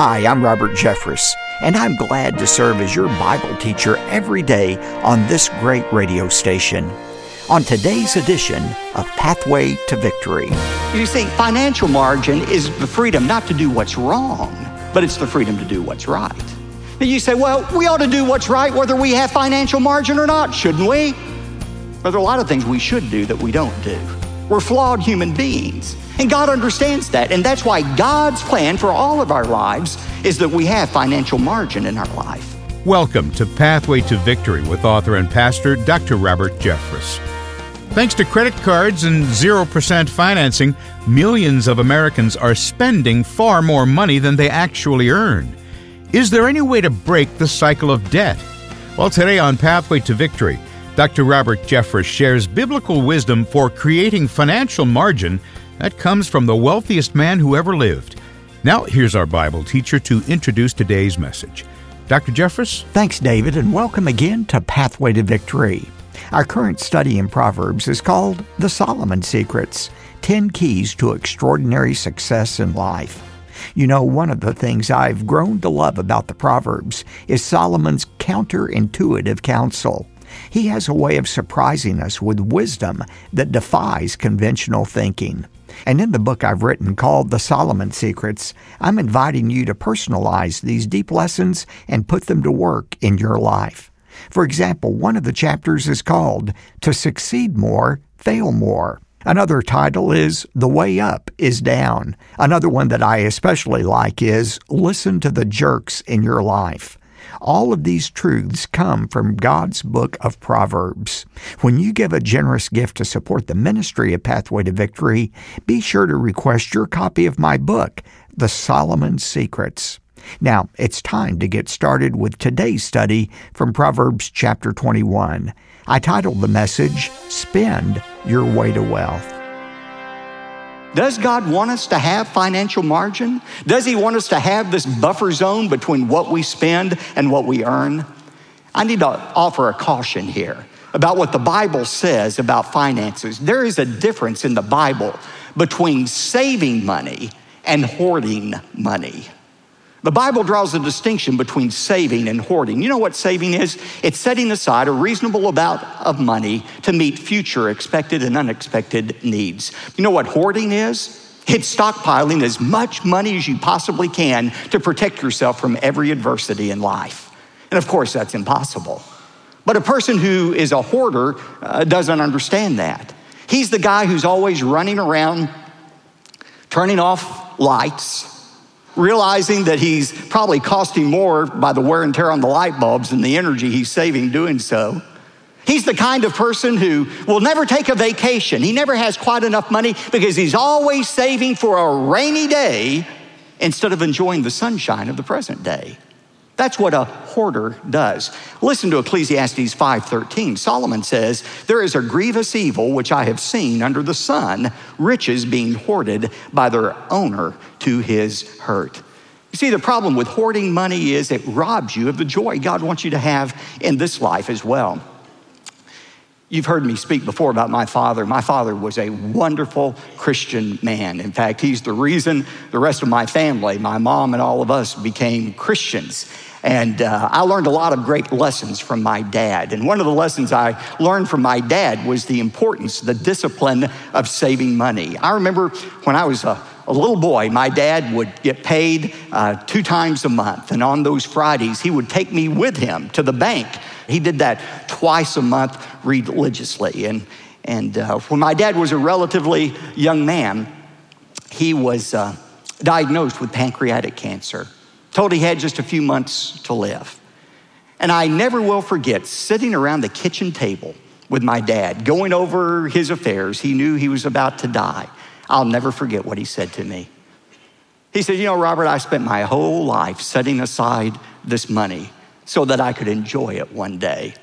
Hi, I'm Robert Jeffress, and I'm glad to serve as your Bible teacher every day on this great radio station. On today's edition of Pathway to Victory. You see, financial margin is the freedom not to do what's wrong, but it's the freedom to do what's right. And you say, well, we ought to do what's right whether we have financial margin or not, shouldn't we? But there are a lot of things we should do that we don't do. We're flawed human beings. And God understands that. And that's why God's plan for all of our lives is that we have financial margin in our life. Welcome to Pathway to Victory with author and pastor Dr. Robert Jeffress. Thanks to credit cards and 0% financing, millions of Americans are spending far more money than they actually earn. Is there any way to break the cycle of debt? Well, today on Pathway to Victory, Dr. Robert Jeffress shares biblical wisdom for creating financial margin that comes from the wealthiest man who ever lived. Now, here's our Bible teacher to introduce today's message. Dr. Jeffress? Thanks, David, and welcome again to Pathway to Victory. Our current study in Proverbs is called The Solomon Secrets 10 Keys to Extraordinary Success in Life. You know, one of the things I've grown to love about the Proverbs is Solomon's counterintuitive counsel. He has a way of surprising us with wisdom that defies conventional thinking. And in the book I've written called The Solomon Secrets, I'm inviting you to personalize these deep lessons and put them to work in your life. For example, one of the chapters is called To Succeed More, Fail More. Another title is The Way Up is Down. Another one that I especially like is Listen to the Jerks in Your Life. All of these truths come from God's book of Proverbs. When you give a generous gift to support the ministry of Pathway to Victory, be sure to request your copy of my book, The Solomon Secrets. Now, it's time to get started with today's study from Proverbs chapter 21. I titled the message, Spend Your Way to Wealth. Does God want us to have financial margin? Does He want us to have this buffer zone between what we spend and what we earn? I need to offer a caution here about what the Bible says about finances. There is a difference in the Bible between saving money and hoarding money. The Bible draws a distinction between saving and hoarding. You know what saving is? It's setting aside a reasonable amount of money to meet future expected and unexpected needs. You know what hoarding is? It's stockpiling as much money as you possibly can to protect yourself from every adversity in life. And of course, that's impossible. But a person who is a hoarder uh, doesn't understand that. He's the guy who's always running around, turning off lights, realizing that he's probably costing more by the wear and tear on the light bulbs than the energy he's saving doing so. He's the kind of person who will never take a vacation. He never has quite enough money because he's always saving for a rainy day instead of enjoying the sunshine of the present day. That's what a hoarder does. Listen to Ecclesiastes 5:13. Solomon says, "There is a grievous evil which I have seen under the sun, riches being hoarded by their owner to his hurt." You see, the problem with hoarding money is it robs you of the joy God wants you to have in this life as well. You've heard me speak before about my father. My father was a wonderful Christian man. In fact, he's the reason the rest of my family, my mom and all of us, became Christians. And uh, I learned a lot of great lessons from my dad. And one of the lessons I learned from my dad was the importance, the discipline of saving money. I remember when I was a, a little boy, my dad would get paid uh, two times a month. And on those Fridays, he would take me with him to the bank. He did that twice a month religiously. And, and uh, when my dad was a relatively young man, he was uh, diagnosed with pancreatic cancer. Told he had just a few months to live. And I never will forget sitting around the kitchen table with my dad, going over his affairs. He knew he was about to die. I'll never forget what he said to me. He said, You know, Robert, I spent my whole life setting aside this money so that I could enjoy it one day.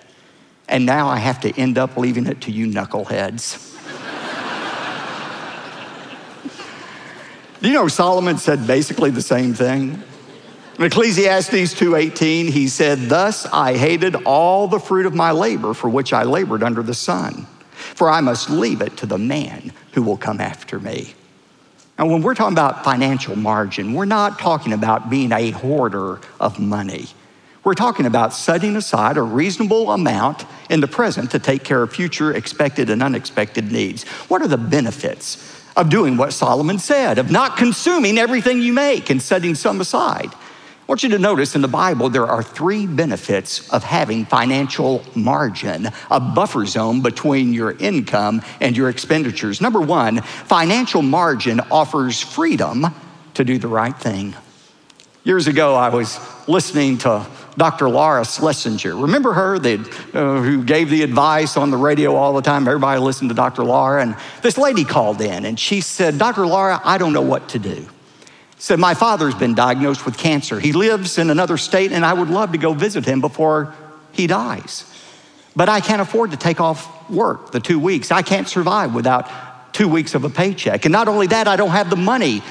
And now I have to end up leaving it to you knuckleheads. You know Solomon said basically the same thing? In Ecclesiastes 2:18, he said, "Thus I hated all the fruit of my labor for which I labored under the sun, for I must leave it to the man who will come after me." Now, when we're talking about financial margin, we're not talking about being a hoarder of money. We're talking about setting aside a reasonable amount in the present to take care of future expected and unexpected needs. What are the benefits of doing what Solomon said, of not consuming everything you make and setting some aside? I want you to notice in the Bible there are three benefits of having financial margin, a buffer zone between your income and your expenditures. Number one, financial margin offers freedom to do the right thing. Years ago, I was listening to Dr. Laura Schlesinger. Remember her, the, uh, who gave the advice on the radio all the time? Everybody listened to Dr. Laura. And this lady called in and she said, Dr. Laura, I don't know what to do. Said, My father's been diagnosed with cancer. He lives in another state, and I would love to go visit him before he dies. But I can't afford to take off work the two weeks. I can't survive without two weeks of a paycheck. And not only that, I don't have the money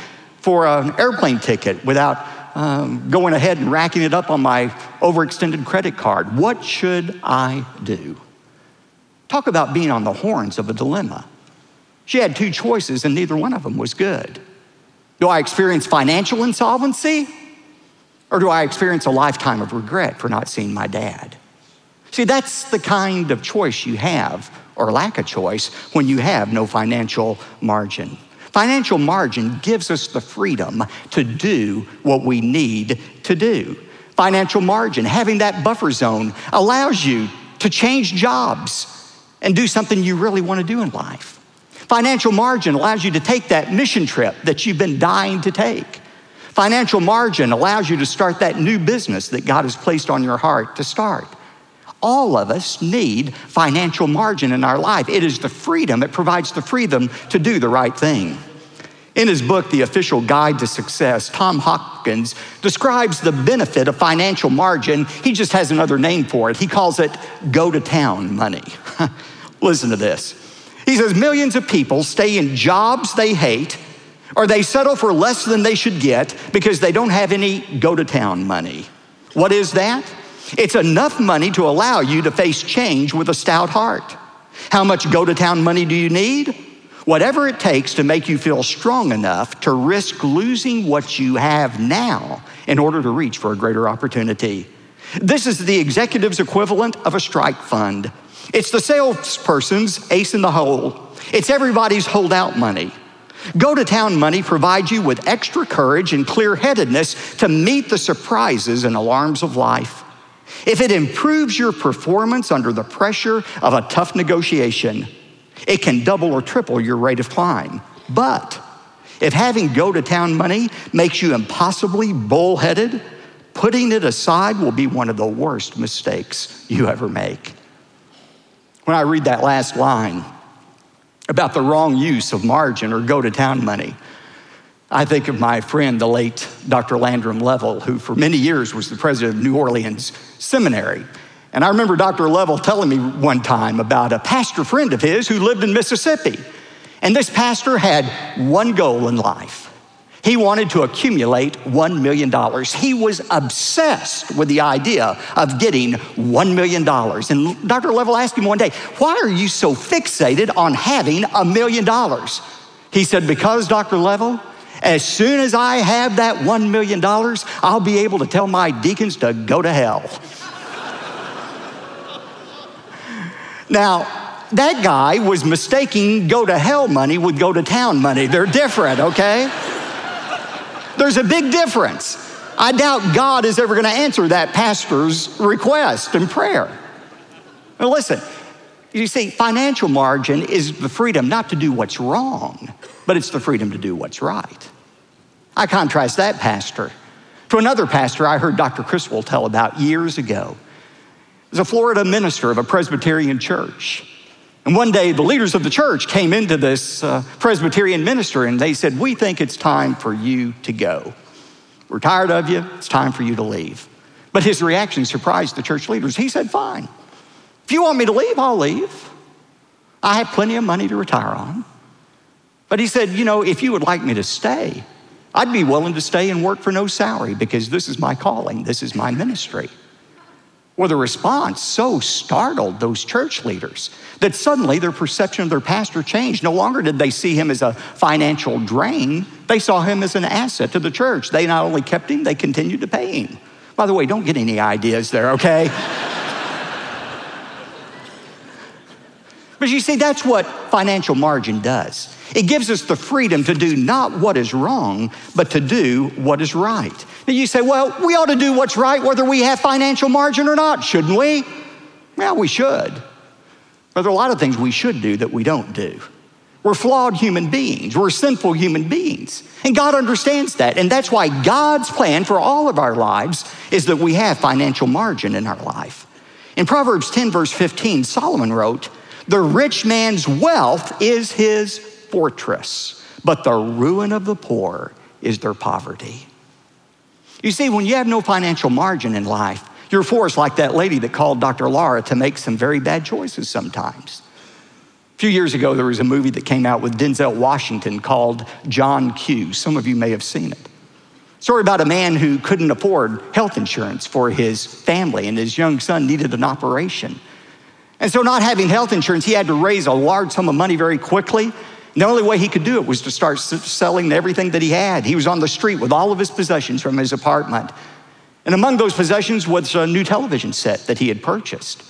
for an airplane ticket without um, going ahead and racking it up on my overextended credit card. What should I do? Talk about being on the horns of a dilemma. She had two choices, and neither one of them was good. Do I experience financial insolvency? Or do I experience a lifetime of regret for not seeing my dad? See, that's the kind of choice you have, or lack of choice, when you have no financial margin. Financial margin gives us the freedom to do what we need to do. Financial margin, having that buffer zone, allows you to change jobs and do something you really want to do in life. Financial margin allows you to take that mission trip that you've been dying to take. Financial margin allows you to start that new business that God has placed on your heart to start. All of us need financial margin in our life. It is the freedom, it provides the freedom to do the right thing. In his book, The Official Guide to Success, Tom Hopkins describes the benefit of financial margin. He just has another name for it. He calls it go to town money. Listen to this. He says millions of people stay in jobs they hate or they settle for less than they should get because they don't have any go to town money. What is that? It's enough money to allow you to face change with a stout heart. How much go to town money do you need? Whatever it takes to make you feel strong enough to risk losing what you have now in order to reach for a greater opportunity. This is the executive's equivalent of a strike fund. It's the salesperson's ace in the hole. It's everybody's holdout money. Go to town money provides you with extra courage and clear headedness to meet the surprises and alarms of life. If it improves your performance under the pressure of a tough negotiation, it can double or triple your rate of climb. But if having go to town money makes you impossibly bullheaded, putting it aside will be one of the worst mistakes you ever make. When I read that last line about the wrong use of margin or go to town money, I think of my friend, the late Dr. Landrum Leavell, who for many years was the president of New Orleans Seminary. And I remember Dr. Leavell telling me one time about a pastor friend of his who lived in Mississippi. And this pastor had one goal in life he wanted to accumulate $1 million. He was obsessed with the idea of getting $1 million. And Dr. Leavell asked him one day, Why are you so fixated on having a million dollars? He said, Because, Dr. Leavell, as soon as I have that $1 million, I'll be able to tell my deacons to go to hell. now, that guy was mistaking go to hell money with go to town money. They're different, okay? There's a big difference. I doubt God is ever going to answer that pastor's request and prayer. Now, listen, you see, financial margin is the freedom not to do what's wrong, but it's the freedom to do what's right. I contrast that pastor to another pastor I heard Dr. Criswell tell about years ago. He was a Florida minister of a Presbyterian church. And one day, the leaders of the church came into this uh, Presbyterian minister and they said, We think it's time for you to go. We're tired of you. It's time for you to leave. But his reaction surprised the church leaders. He said, Fine. If you want me to leave, I'll leave. I have plenty of money to retire on. But he said, You know, if you would like me to stay, I'd be willing to stay and work for no salary because this is my calling, this is my ministry. Well, the response so startled those church leaders that suddenly their perception of their pastor changed. No longer did they see him as a financial drain, They saw him as an asset to the church. They not only kept him, they continued to pay him. By the way, don't get any ideas there, okay? but you see, that's what financial margin does. It gives us the freedom to do not what is wrong, but to do what is right. Now you say, well, we ought to do what's right whether we have financial margin or not, shouldn't we? Well, we should. But there are a lot of things we should do that we don't do. We're flawed human beings. We're sinful human beings. And God understands that. And that's why God's plan for all of our lives is that we have financial margin in our life. In Proverbs 10, verse 15, Solomon wrote, The rich man's wealth is his fortress, but the ruin of the poor is their poverty. You see, when you have no financial margin in life, you're forced, like that lady that called Dr. Laura, to make some very bad choices sometimes. A few years ago, there was a movie that came out with Denzel Washington called John Q. Some of you may have seen it. Story about a man who couldn't afford health insurance for his family, and his young son needed an operation. And so, not having health insurance, he had to raise a large sum of money very quickly. The only way he could do it was to start selling everything that he had. He was on the street with all of his possessions from his apartment. And among those possessions was a new television set that he had purchased.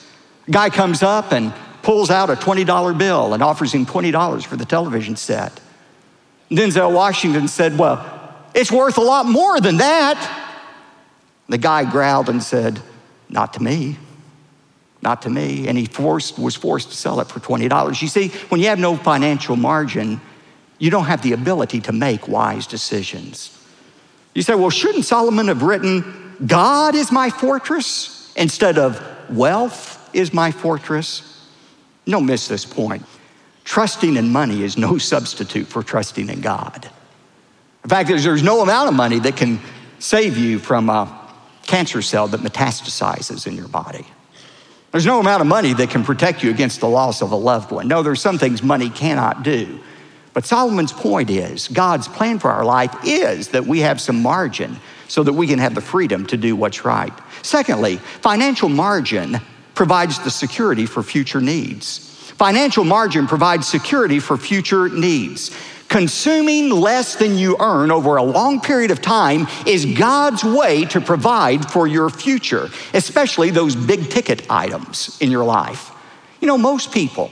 Guy comes up and pulls out a $20 bill and offers him $20 for the television set. Denzel Washington said, Well, it's worth a lot more than that. The guy growled and said, Not to me. Not to me. And he forced, was forced to sell it for $20. You see, when you have no financial margin, you don't have the ability to make wise decisions. You say, well, shouldn't Solomon have written, God is my fortress instead of wealth is my fortress. Don't miss this point. Trusting in money is no substitute for trusting in God. In fact, there's, there's no amount of money that can save you from a cancer cell that metastasizes in your body. There's no amount of money that can protect you against the loss of a loved one. No, there's some things money cannot do. But Solomon's point is God's plan for our life is that we have some margin so that we can have the freedom to do what's right. Secondly, financial margin provides the security for future needs. Financial margin provides security for future needs. Consuming less than you earn over a long period of time is God's way to provide for your future, especially those big ticket items in your life. You know, most people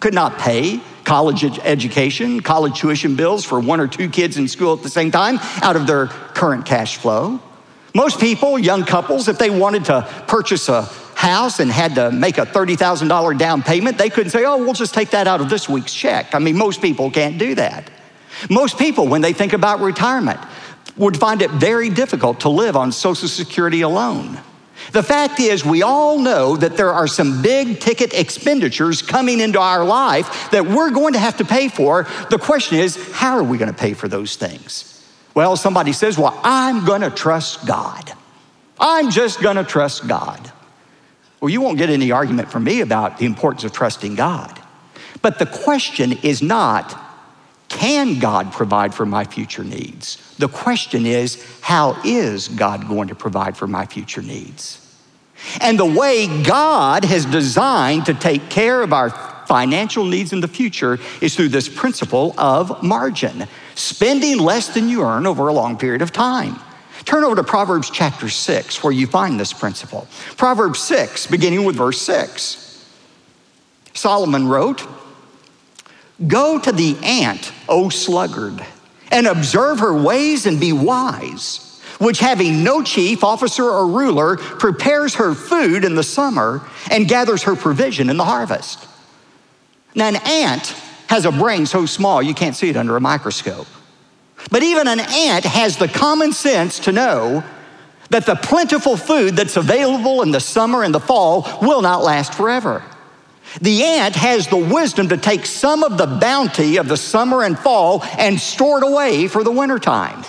could not pay college education, college tuition bills for one or two kids in school at the same time out of their current cash flow. Most people, young couples, if they wanted to purchase a house and had to make a $30,000 down payment, they couldn't say, oh, we'll just take that out of this week's check. I mean, most people can't do that. Most people, when they think about retirement, would find it very difficult to live on Social Security alone. The fact is, we all know that there are some big ticket expenditures coming into our life that we're going to have to pay for. The question is, how are we going to pay for those things? Well, somebody says, Well, I'm going to trust God. I'm just going to trust God. Well, you won't get any argument from me about the importance of trusting God. But the question is not, can God provide for my future needs? The question is, how is God going to provide for my future needs? And the way God has designed to take care of our financial needs in the future is through this principle of margin, spending less than you earn over a long period of time. Turn over to Proverbs chapter 6, where you find this principle. Proverbs 6, beginning with verse 6. Solomon wrote, Go to the ant, O sluggard, and observe her ways and be wise, which having no chief, officer, or ruler, prepares her food in the summer and gathers her provision in the harvest. Now, an ant has a brain so small you can't see it under a microscope. But even an ant has the common sense to know that the plentiful food that's available in the summer and the fall will not last forever. The ant has the wisdom to take some of the bounty of the summer and fall and store it away for the wintertime.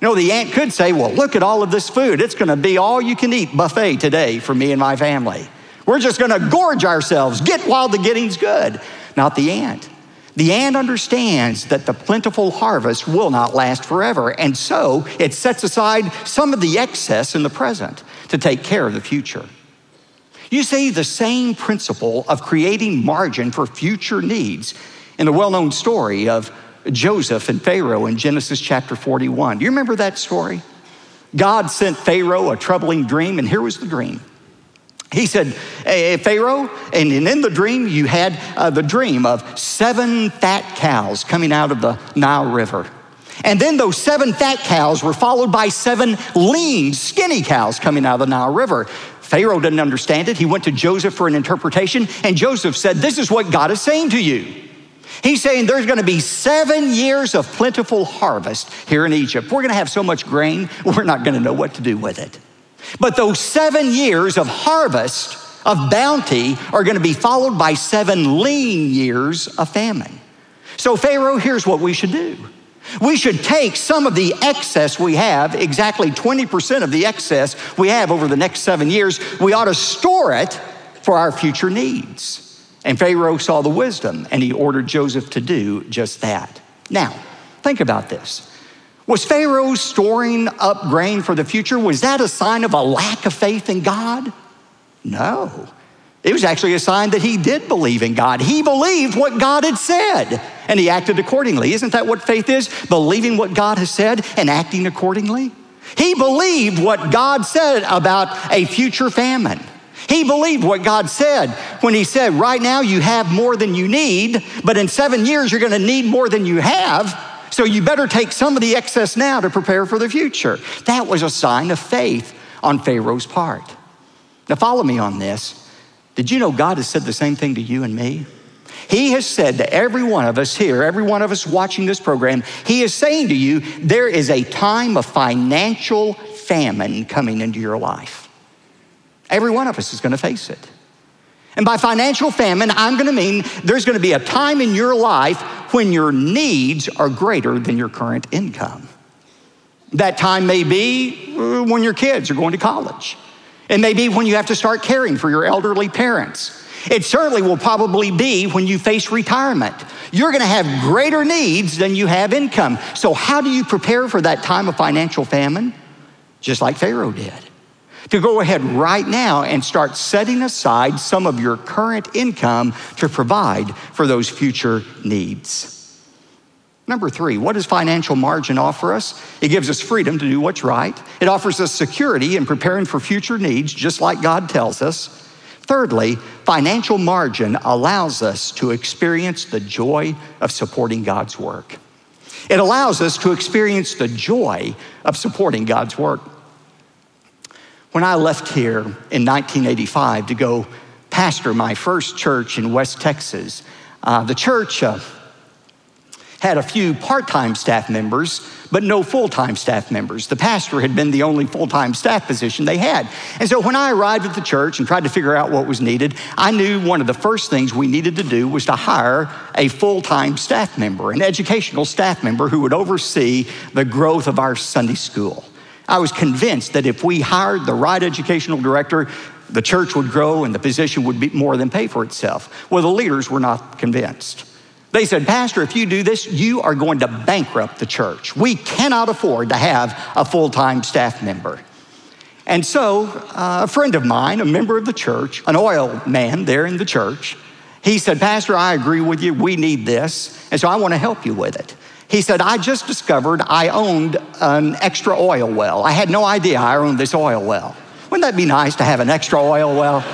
You know, the ant could say, Well, look at all of this food. It's going to be all you can eat buffet today for me and my family. We're just going to gorge ourselves, get while the getting's good. Not the ant. The ant understands that the plentiful harvest will not last forever, and so it sets aside some of the excess in the present to take care of the future. You see the same principle of creating margin for future needs in the well known story of Joseph and Pharaoh in Genesis chapter 41. Do you remember that story? God sent Pharaoh a troubling dream, and here was the dream. He said, hey, Pharaoh, and in the dream, you had uh, the dream of seven fat cows coming out of the Nile River. And then those seven fat cows were followed by seven lean, skinny cows coming out of the Nile River. Pharaoh didn't understand it. He went to Joseph for an interpretation, and Joseph said, This is what God is saying to you. He's saying there's going to be seven years of plentiful harvest here in Egypt. We're going to have so much grain, we're not going to know what to do with it. But those seven years of harvest, of bounty, are going to be followed by seven lean years of famine. So, Pharaoh, here's what we should do. We should take some of the excess we have, exactly 20% of the excess we have over the next seven years, we ought to store it for our future needs. And Pharaoh saw the wisdom and he ordered Joseph to do just that. Now, think about this. Was Pharaoh storing up grain for the future? Was that a sign of a lack of faith in God? No. It was actually a sign that he did believe in God. He believed what God had said and he acted accordingly. Isn't that what faith is? Believing what God has said and acting accordingly? He believed what God said about a future famine. He believed what God said when He said, Right now you have more than you need, but in seven years you're going to need more than you have. So you better take some of the excess now to prepare for the future. That was a sign of faith on Pharaoh's part. Now, follow me on this. Did you know God has said the same thing to you and me? He has said to every one of us here, every one of us watching this program, He is saying to you, there is a time of financial famine coming into your life. Every one of us is going to face it. And by financial famine, I'm going to mean there's going to be a time in your life when your needs are greater than your current income. That time may be uh, when your kids are going to college. It may be when you have to start caring for your elderly parents. It certainly will probably be when you face retirement. You're going to have greater needs than you have income. So, how do you prepare for that time of financial famine? Just like Pharaoh did to go ahead right now and start setting aside some of your current income to provide for those future needs. Number three, what does financial margin offer us? It gives us freedom to do what's right. It offers us security in preparing for future needs, just like God tells us. Thirdly, financial margin allows us to experience the joy of supporting God's work. It allows us to experience the joy of supporting God's work. When I left here in 1985 to go pastor my first church in West Texas, uh, the church uh, had a few part time staff members, but no full time staff members. The pastor had been the only full time staff position they had. And so when I arrived at the church and tried to figure out what was needed, I knew one of the first things we needed to do was to hire a full time staff member, an educational staff member who would oversee the growth of our Sunday school. I was convinced that if we hired the right educational director, the church would grow and the position would be more than pay for itself. Well, the leaders were not convinced. They said, Pastor, if you do this, you are going to bankrupt the church. We cannot afford to have a full time staff member. And so, uh, a friend of mine, a member of the church, an oil man there in the church, he said, Pastor, I agree with you. We need this. And so I want to help you with it. He said, I just discovered I owned an extra oil well. I had no idea I owned this oil well. Wouldn't that be nice to have an extra oil well?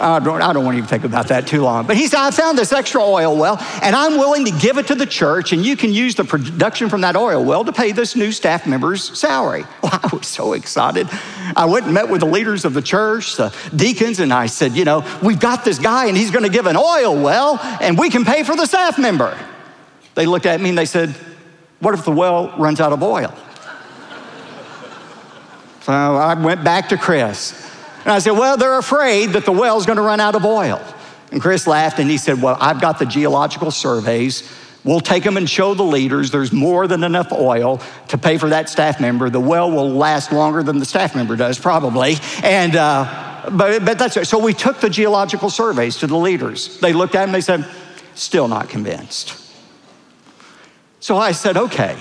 I don't, I don't want to even think about that too long. But he said, I found this extra oil well, and I'm willing to give it to the church, and you can use the production from that oil well to pay this new staff member's salary. Well, I was so excited. I went and met with the leaders of the church, the deacons, and I said, You know, we've got this guy, and he's going to give an oil well, and we can pay for the staff member. They looked at me and they said, What if the well runs out of oil? so I went back to Chris. And I said, Well, they're afraid that the well's to run out of oil. And Chris laughed and he said, Well, I've got the geological surveys. We'll take them and show the leaders there's more than enough oil to pay for that staff member. The well will last longer than the staff member does, probably. And, uh, but, but that's. So we took the geological surveys to the leaders. They looked at them, they said, Still not convinced. So I said, okay.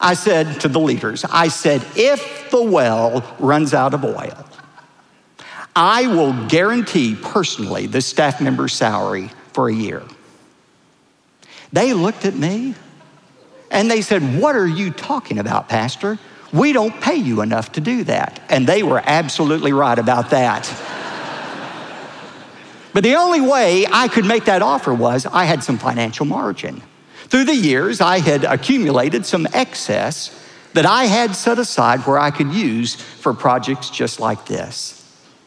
I said to the leaders, I said, if the well runs out of oil, I will guarantee personally the staff member's salary for a year. They looked at me and they said, What are you talking about, Pastor? We don't pay you enough to do that. And they were absolutely right about that. but the only way I could make that offer was I had some financial margin. Through the years, I had accumulated some excess that I had set aside where I could use for projects just like this.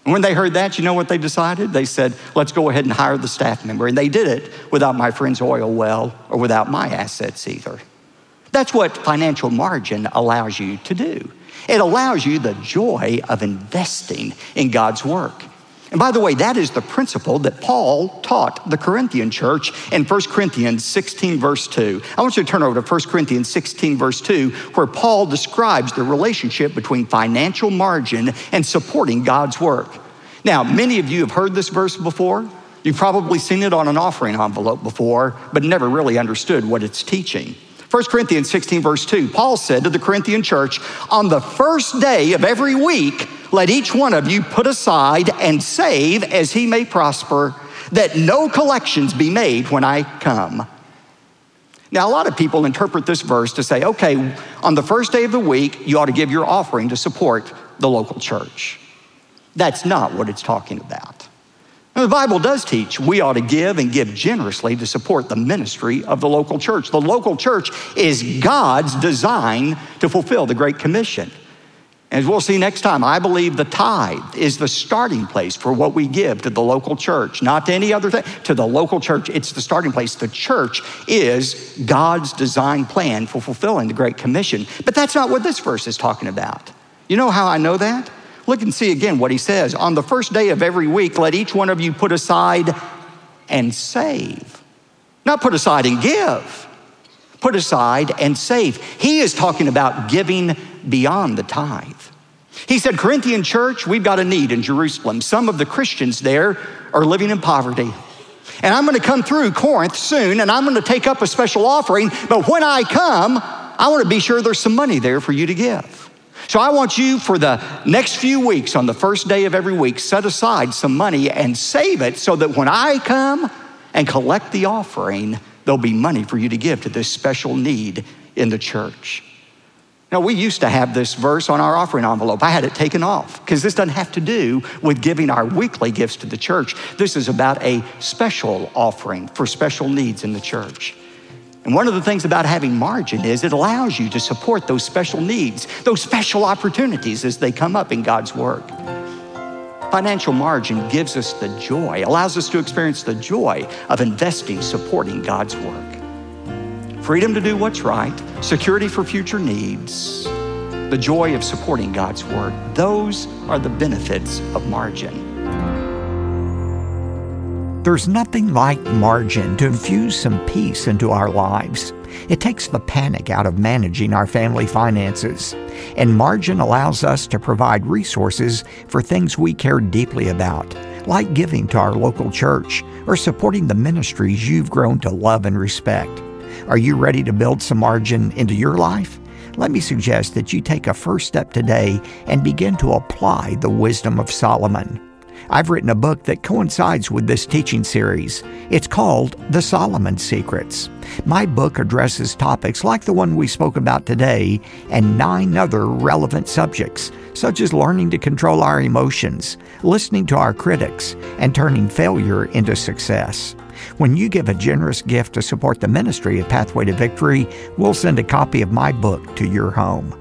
And when they heard that, you know what they decided? They said, let's go ahead and hire the staff member. And they did it without my friend's oil well or without my assets either. That's what financial margin allows you to do. It allows you the joy of investing in God's work. And by the way, that is the principle that Paul taught the Corinthian church in 1 Corinthians 16, verse 2. I want you to turn over to 1 Corinthians 16, verse 2, where Paul describes the relationship between financial margin and supporting God's work. Now, many of you have heard this verse before. You've probably seen it on an offering envelope before, but never really understood what it's teaching. 1 Corinthians 16, verse 2, Paul said to the Corinthian church, On the first day of every week, let each one of you put aside and save as he may prosper, that no collections be made when I come. Now, a lot of people interpret this verse to say, okay, on the first day of the week, you ought to give your offering to support the local church. That's not what it's talking about. Now, the Bible does teach we ought to give and give generously to support the ministry of the local church. The local church is God's design to fulfill the Great Commission. As we'll see next time, I believe the tithe is the starting place for what we give to the local church, not to any other thing, to the local church. It's the starting place. The church is God's design plan for fulfilling the Great Commission. But that's not what this verse is talking about. You know how I know that? Look and see again what he says. On the first day of every week, let each one of you put aside and save. Not put aside and give, put aside and save. He is talking about giving beyond the tithe. He said, Corinthian church, we've got a need in Jerusalem. Some of the Christians there are living in poverty. And I'm going to come through Corinth soon and I'm going to take up a special offering. But when I come, I want to be sure there's some money there for you to give. So I want you for the next few weeks, on the first day of every week, set aside some money and save it so that when I come and collect the offering, there'll be money for you to give to this special need in the church. Now, we used to have this verse on our offering envelope. I had it taken off because this doesn't have to do with giving our weekly gifts to the church. This is about a special offering for special needs in the church. And one of the things about having margin is it allows you to support those special needs, those special opportunities as they come up in God's work. Financial margin gives us the joy, allows us to experience the joy of investing, supporting God's work freedom to do what's right, security for future needs, the joy of supporting God's work. Those are the benefits of margin. There's nothing like margin to infuse some peace into our lives. It takes the panic out of managing our family finances. And margin allows us to provide resources for things we care deeply about, like giving to our local church or supporting the ministries you've grown to love and respect. Are you ready to build some margin into your life? Let me suggest that you take a first step today and begin to apply the wisdom of Solomon. I've written a book that coincides with this teaching series. It's called The Solomon Secrets. My book addresses topics like the one we spoke about today and nine other relevant subjects, such as learning to control our emotions, listening to our critics, and turning failure into success. When you give a generous gift to support the ministry of Pathway to Victory, we'll send a copy of my book to your home.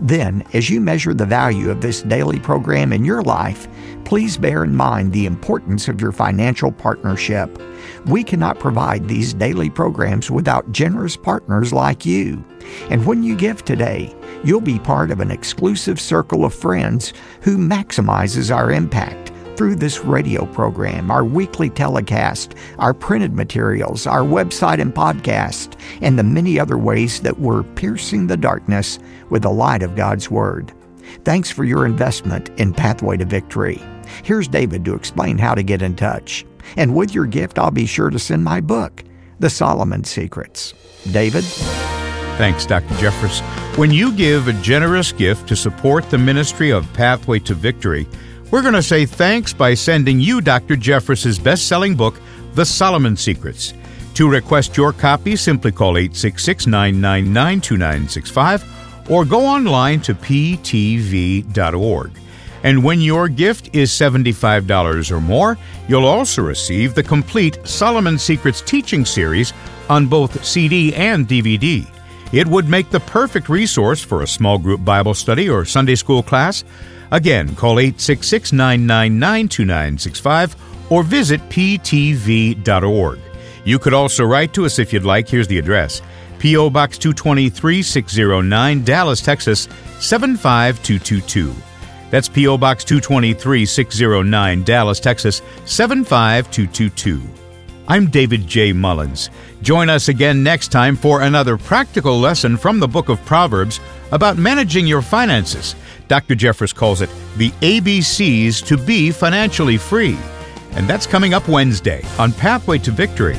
Then, as you measure the value of this daily program in your life, please bear in mind the importance of your financial partnership. We cannot provide these daily programs without generous partners like you. And when you give today, you'll be part of an exclusive circle of friends who maximizes our impact through this radio program, our weekly telecast, our printed materials, our website and podcast, and the many other ways that we're piercing the darkness with the light of God's Word. Thanks for your investment in Pathway to Victory. Here's David to explain how to get in touch. And with your gift, I'll be sure to send my book, The Solomon Secrets. David? Thanks, Dr. Jeffress. When you give a generous gift to support the ministry of Pathway to Victory, we're going to say thanks by sending you Dr. Jeffress's best selling book, The Solomon Secrets. To request your copy, simply call 866 999 2965 or go online to ptv.org. And when your gift is $75 or more, you'll also receive the complete Solomon Secrets teaching series on both CD and DVD. It would make the perfect resource for a small group Bible study or Sunday school class. Again, call 866 999 2965 or visit ptv.org. You could also write to us if you'd like. Here's the address P.O. Box 223 609, Dallas, Texas 75222. That's P.O. Box 223 609, Dallas, Texas 75222. I'm David J. Mullins. Join us again next time for another practical lesson from the book of Proverbs about managing your finances. Dr. Jeffress calls it the ABCs to be financially free. And that's coming up Wednesday on Pathway to Victory.